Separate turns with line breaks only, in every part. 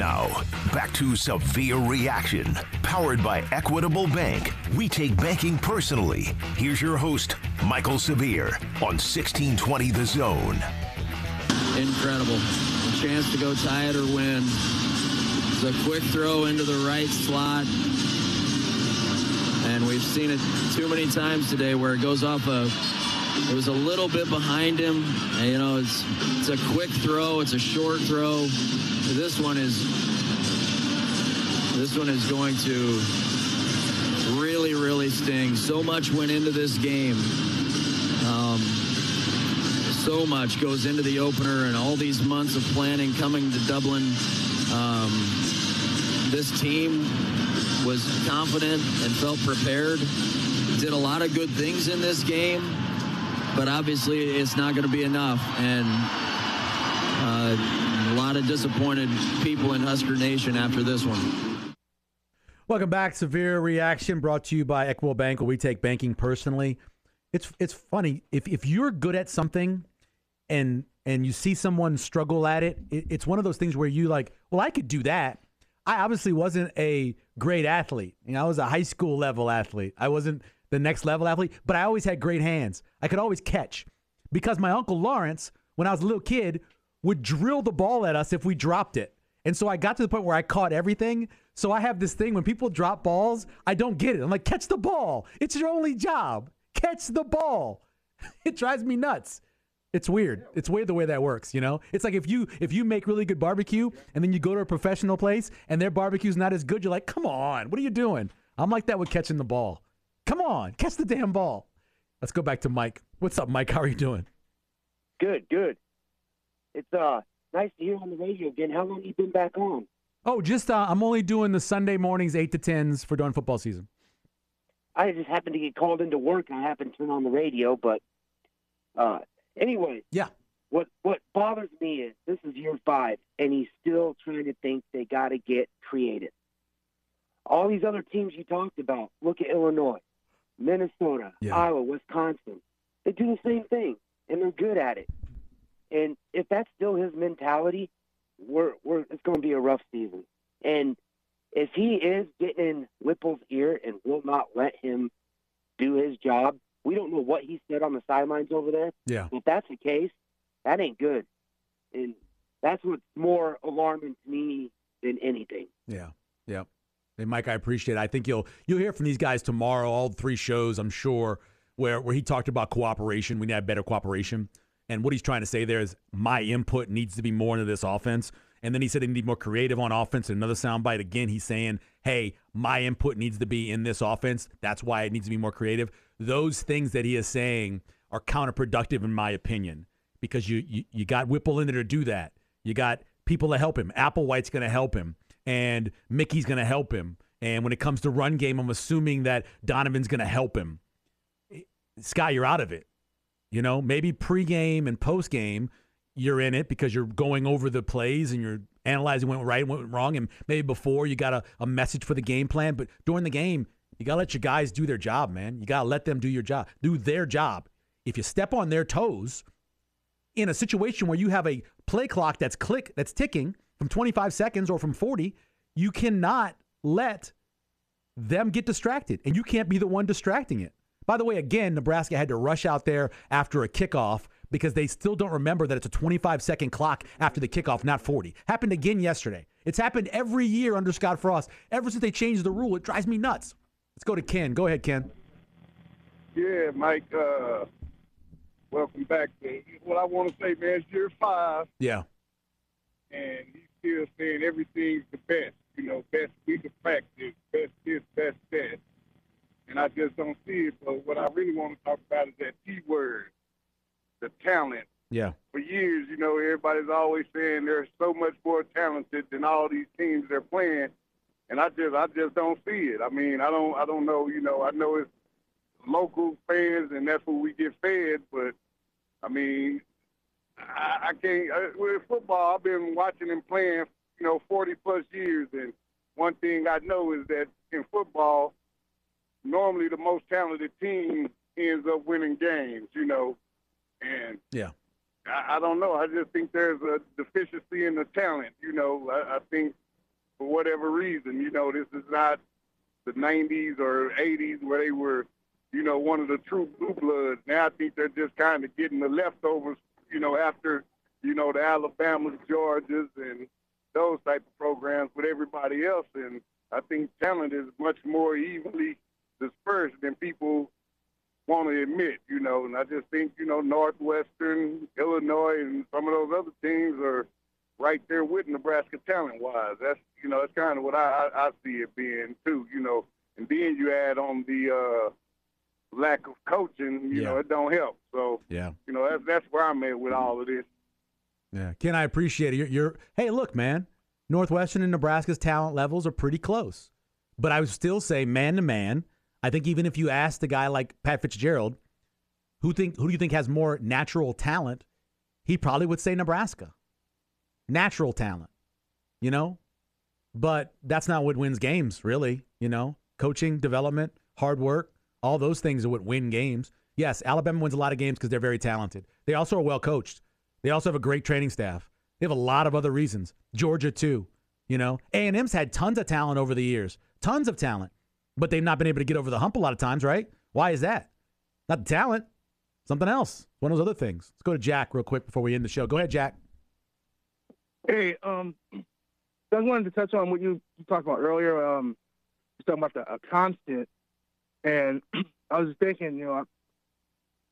Now, back to Severe Reaction, powered by Equitable Bank. We take banking personally. Here's your host, Mike'l Severe, on 1620 The Zone.
Incredible. A chance to go tie it or win. It's a quick throw into the right slot. And we've seen it too many times today where it goes off a it was a little bit behind him. And, you know, it's it's a quick throw, it's a short throw. This one is this one is going to really, really sting. So much went into this game. Um, so much goes into the opener and all these months of planning coming to Dublin. Um, this team was confident and felt prepared. Did a lot of good things in this game, but obviously it's not going to be enough. And uh, lot of disappointed people in Husker Nation after this one.
Welcome back. Severe reaction brought to you by Equitable Bank, where we take banking personally. It's it's funny if if you're good at something, and and you see someone struggle at it, it it's one of those things where you like, well, I could do that. I obviously wasn't a great athlete. You know, I was a high school level athlete. I wasn't the next level athlete, but I always had great hands. I could always catch because my uncle Lawrence, when I was a little kid, would drill the ball at us if we dropped it. And so I got to the point where I caught everything. So I have this thing when people drop balls, I don't get it. I'm like, catch the ball. It's your only job. Catch the ball. It drives me nuts. It's weird. It's weird the way that works, you know? It's like if you if you make really good barbecue and then you go to a professional place and their barbecue's not as good, you're like, "Come on. What are you doing?" I'm like that with catching the ball. Come on, catch the damn ball. Let's go back to Mike. What's up, Mike? How are you doing?
Good, good. It's uh nice to hear on the radio again. How long you been back on?
Oh, just uh, I'm only doing the Sunday mornings 8 to 10s for during football season.
I just happened to get called into work and I happened to turn on the radio, but uh anyway,
Yeah.
what what bothers me is this is year five and he's still trying to think they gotta get creative. All these other teams you talked about, look at Illinois, Minnesota,
Yeah.
Iowa, Wisconsin. They do the same thing and they're good at it. And if that's still his mentality, we're we're it's going to be a rough season. And if he is getting in Whipple's ear and will not let him do his job, we don't know what he said on the sidelines over there.
Yeah.
If that's the case, that ain't good. And that's what's more alarming to me than anything.
Yeah. Yeah. Hey, Mike, I appreciate it. I think you'll you'll hear from these guys tomorrow, all three shows, I'm sure, where where he talked about cooperation. We need to have better cooperation. And what he's trying to say there is my input needs to be more into this offense. And then he said they need more creative on offense. And another soundbite again, he's saying, hey, my input needs to be in this offense. That's why it needs to be more creative. Those things that he is saying are counterproductive in my opinion, because you you, you got Whipple in there to do that. You got people to help him. Applewhite's going to help him, and Mickey's going to help him. And when it comes to run game, I'm assuming that Donovan's going to help him. Sky, you're out of it. You know, maybe pregame and postgame, you're in it because you're going over the plays and you're analyzing what went right and what went wrong. And maybe before you got a, a message for the game plan. But during the game, you got to let your guys do their job, man. You got to let them do your job, do their job. If you step on their toes in a situation where you have a play clock that's click that's ticking from 25 seconds or from 40, you cannot let them get distracted, and you can't be the one distracting it. By the way, again, Nebraska had to rush out there after a kickoff because they still don't remember that it's a 25 second clock after the kickoff, not 40. Happened again yesterday. It's happened every year under Scott Frost. Ever since they changed the rule, it drives me nuts. Let's go to Ken. Go ahead, Ken.
Yeah, Mike. Uh, welcome back. To, what I want to say, man, it's year five,
Yeah.
and he's still saying everything's the best. You know, best week of practice, best this, best that. And I just don't see it. But what I really want to talk about is that T word, the talent
Yeah.
For years, you know, everybody's always saying they're so much more talented than all these teams they're playing, and I just I just don't see it. I mean, I don't I don't know. You know, I know it's local fans and that's what we get fed, but I mean, I, I can't. Uh, I, with football, I've been watching and playing, you know, 40 plus years, and one thing I know is that in football, normally the most talented team ends up winning games. You know, and
Yeah.
I, I don't know. I just think there's a deficiency in the talent. You know, I, I think for whatever reason, you know, this is not the 90s or 80s where they were, you know, one of the true blue bloods. Now I think they're just kind of getting the leftovers, you know, after, you know, the Alabamas, Georgias, and those type of programs with everybody else. And I think talent is much more evenly dispersed than people want to admit, you know. And I just think, you know, Northwestern, Illinois, and some of those other teams are right there with Nebraska talent-wise. That's, you know, that's kind of what I, I, I see it being too, you know. And then you add on the uh, lack of coaching, you
Yeah.
know, it don't help. So,
Yeah.
you know, that's that's where I'm at with all of this.
Yeah. Ken, I appreciate it. You're, you're hey, look, man. Northwestern and Nebraska's talent levels are pretty close. But I would still say man to man, I think even if you asked a guy like Pat Fitzgerald, who think who do you think has more natural talent, he probably would say Nebraska. Natural talent. You know? But that's not what wins games, really, you know? Coaching, development, hard work, all those things are what win games. Yes, Alabama wins a lot of games because they're very talented. They also are well coached. They also have a great training staff. They have a lot of other reasons. Georgia too. You know, A and M's had tons of talent over the years, tons of talent, but they've not been able to get over the hump a lot of times, right? Why is that? Not the talent, something else. One of those other things. Let's go to Jack real quick before we end the show. Go ahead, Jack.
Hey, um, I wanted to touch on what you, you talked about earlier. Um, you're talking about the a constant, and I was thinking, you know,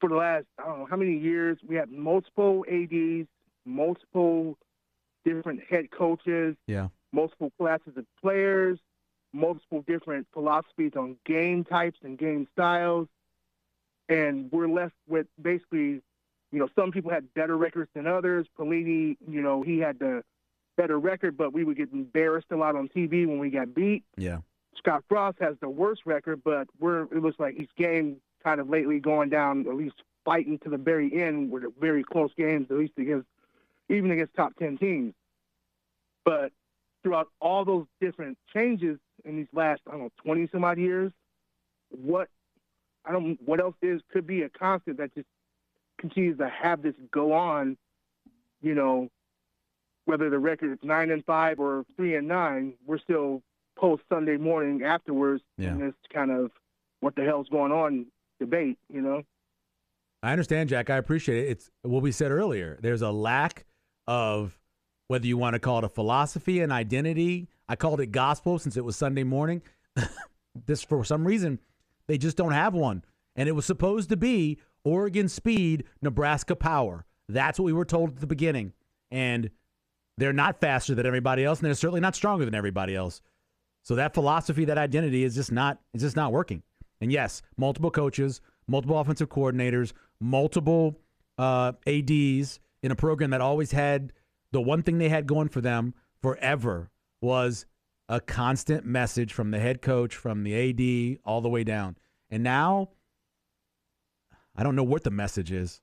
for the last I don't know how many years we had multiple ads, multiple different head coaches,
Yeah.
multiple classes of players, multiple different philosophies on game types and game styles, and we're left with basically, you know, some people had better records than others. Pelini, you know, he had the better record, but we would get embarrassed a lot on TV when we got beat.
Yeah.
Scott Frost has the worst record, but we're it looks like each game kind of lately going down, at least fighting to the very end with very close games, at least against even against top ten teams. But throughout all those different changes in these last I don't know twenty some odd years, what I don't what else is could be a constant that just continues to have this go on, you know, whether the record is nine and five or three and nine, we're still post Sunday morning afterwards in
Yeah.
this kind of what the hell's going on debate, you know?
I understand, Jack. I appreciate it. It's what we said earlier. There's a lack of whether you want to call it a philosophy, an identity. I called it gospel since it was Sunday morning. this, for some reason, they just don't have one. And it was supposed to be Oregon speed, Nebraska power. That's what we were told at the beginning. And they're not faster than everybody else, and they're certainly not stronger than everybody else. So that philosophy, that identity is just not is just not working. And yes, multiple coaches, multiple offensive coordinators, multiple uh, ads in a program that always had the one thing they had going for them forever was a constant message from the head coach, from the AD, all the way down. And now, I don't know what the message is.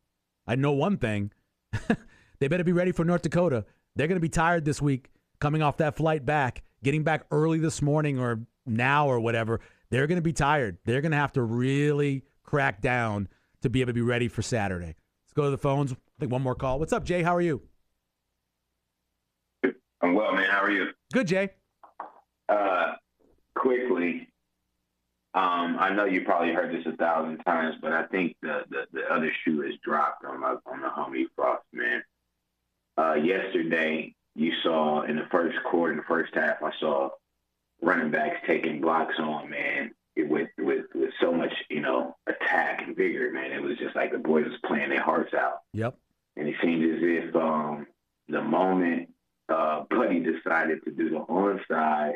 I know one thing: they better be ready for North Dakota. They're going to be tired this week, coming off that flight back, getting back early this morning or now or whatever. They're going to be tired. They're going to have to really crack down to be able to be ready for Saturday. Let's go to the phones. I think one more call. What's up, Jay? How are you?
I'm well, man. How are you?
Good, Jay.
Uh, quickly, um, I know you probably heard this a thousand times, but I think the, the, the other shoe has dropped on my, on the homie Frost, man. Uh, yesterday, you saw in the first quarter, in the first half, I saw running backs taking blocks on, man, it, with, with, with so much, you know, attack and vigor, man. It was just like the boys was playing their hearts out.
Yep.
And it seemed as if um, the moment uh, Buddy decided to do the onside,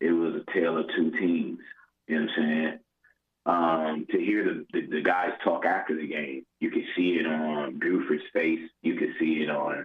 it was a tale of two teams. You know what I'm saying? Um, to hear the, the, the guys talk after the game, you could see it on Buford's face. You could see it on,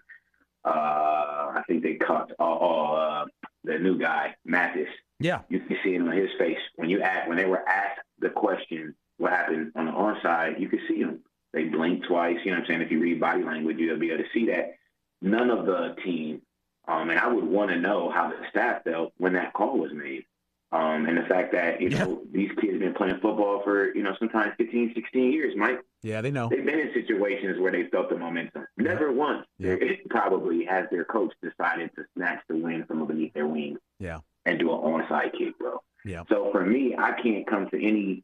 uh, I think they cut uh, uh, the new guy, Mathis.
Yeah.
You can see it on his face when you ask when they were asked the question, what happened on the onside. You could see them. They blinked twice. You know what I'm saying? If you read body language, you'll be able to see that. None of the team, um, and I would want to know how the staff felt when that call was made. Um, and the fact that, you know, these kids have been playing football for, you know, sometimes 15, 16 years, Mike.
Yeah, they know.
They've been in situations where they felt the momentum. Never once
Yeah.
it probably has their coach decided to snatch the win from beneath their wings
Yeah.
and do an onside kick, bro.
Yeah.
So for me, I can't come to any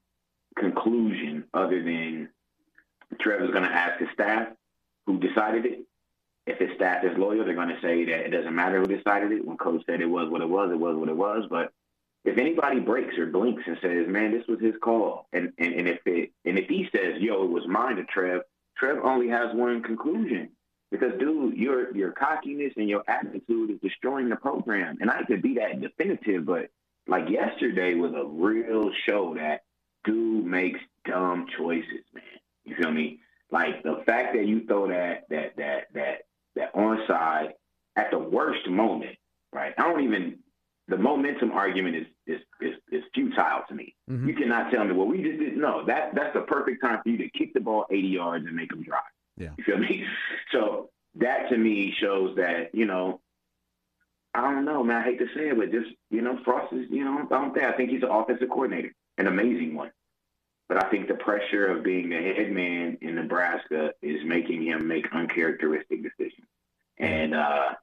conclusion other than Trevor's going to ask his staff who decided it. If his staff is loyal, they're going to say that it doesn't matter who decided it. When coach said it was what it was, it was what it was. But if anybody breaks or blinks and says, "Man, this was his call," and and, and if it and if he says, "Yo, it was mine," to Trev, Trev only has one conclusion. Because, dude, your your cockiness and your attitude is destroying the program. And I could be that definitive, but like yesterday was a real show that dude makes dumb choices, man. You feel me? Like the fact that you throw that that that that that onside at the worst moment, right? I don't even the momentum argument is is is, is futile to me.
Mhm.
You cannot tell me, well, we just didn't know. That that's the perfect time for you to kick the ball 80 yards and make them drive.
Yeah.
You feel me? So that to me shows that, you know, I don't know, man. I hate to say it, but just, you know, Frost is, you know, I don't think I think he's an offensive coordinator, an amazing one. But I think the pressure of being the head man in Nebraska is making him make uncharacteristic decisions. And uh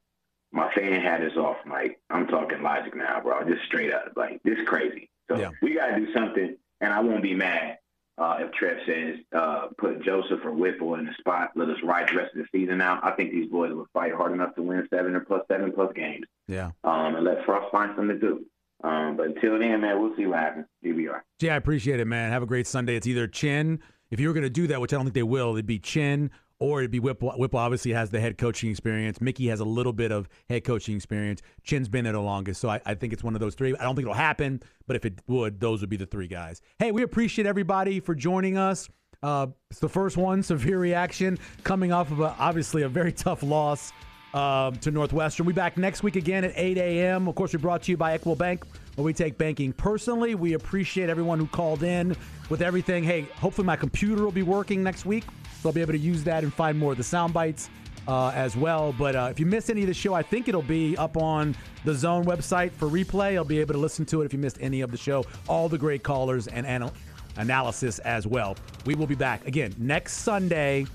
my fan hat is off, Mike. I'm talking logic now, bro. Just straight up. Like this is crazy. So
Yeah.
we gotta do something and I won't be mad uh, if Trev says uh, put Joseph or Whipple in the spot, let us ride the rest of the season out. I think these boys will fight hard enough to win seven or plus seven plus games,
Yeah.
um, and let Frost find something to do. Um, but until then, man, we'll see what happens. Here we are.
Jay, I appreciate it, man. Have a great Sunday. It's either Chin, if you were going to do that, which I don't think they will, it'd be Chin or it'd be Whipple. Whipple obviously has the head coaching experience. Mickey has a little bit of head coaching experience. Chin's been there the longest. So I, I think it's one of those three. I don't think it'll happen, but if it would, those would be the three guys. Hey, we appreciate everybody for joining us. Uh, it's the first one, severe reaction, coming off of a, obviously a very tough loss um, to Northwestern. We back next week again at 8 a.m. Of course, we're brought to you by Equal Bank, where we take banking personally. We appreciate everyone who called in with everything. Hey, hopefully my computer will be working next week, so I'll be able to use that and find more of the sound bites uh, as well. But uh, if you miss any of the show, I think it'll be up on the Zone website for replay. I'll be able to listen to it if you missed any of the show. All the great callers and anal- analysis as well. We will be back again next Sunday.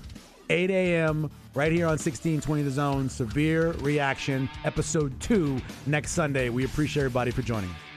8 a.m. right here on 1620 The Zone. Severe Reaction, Episode 2, next Sunday. We appreciate everybody for joining us.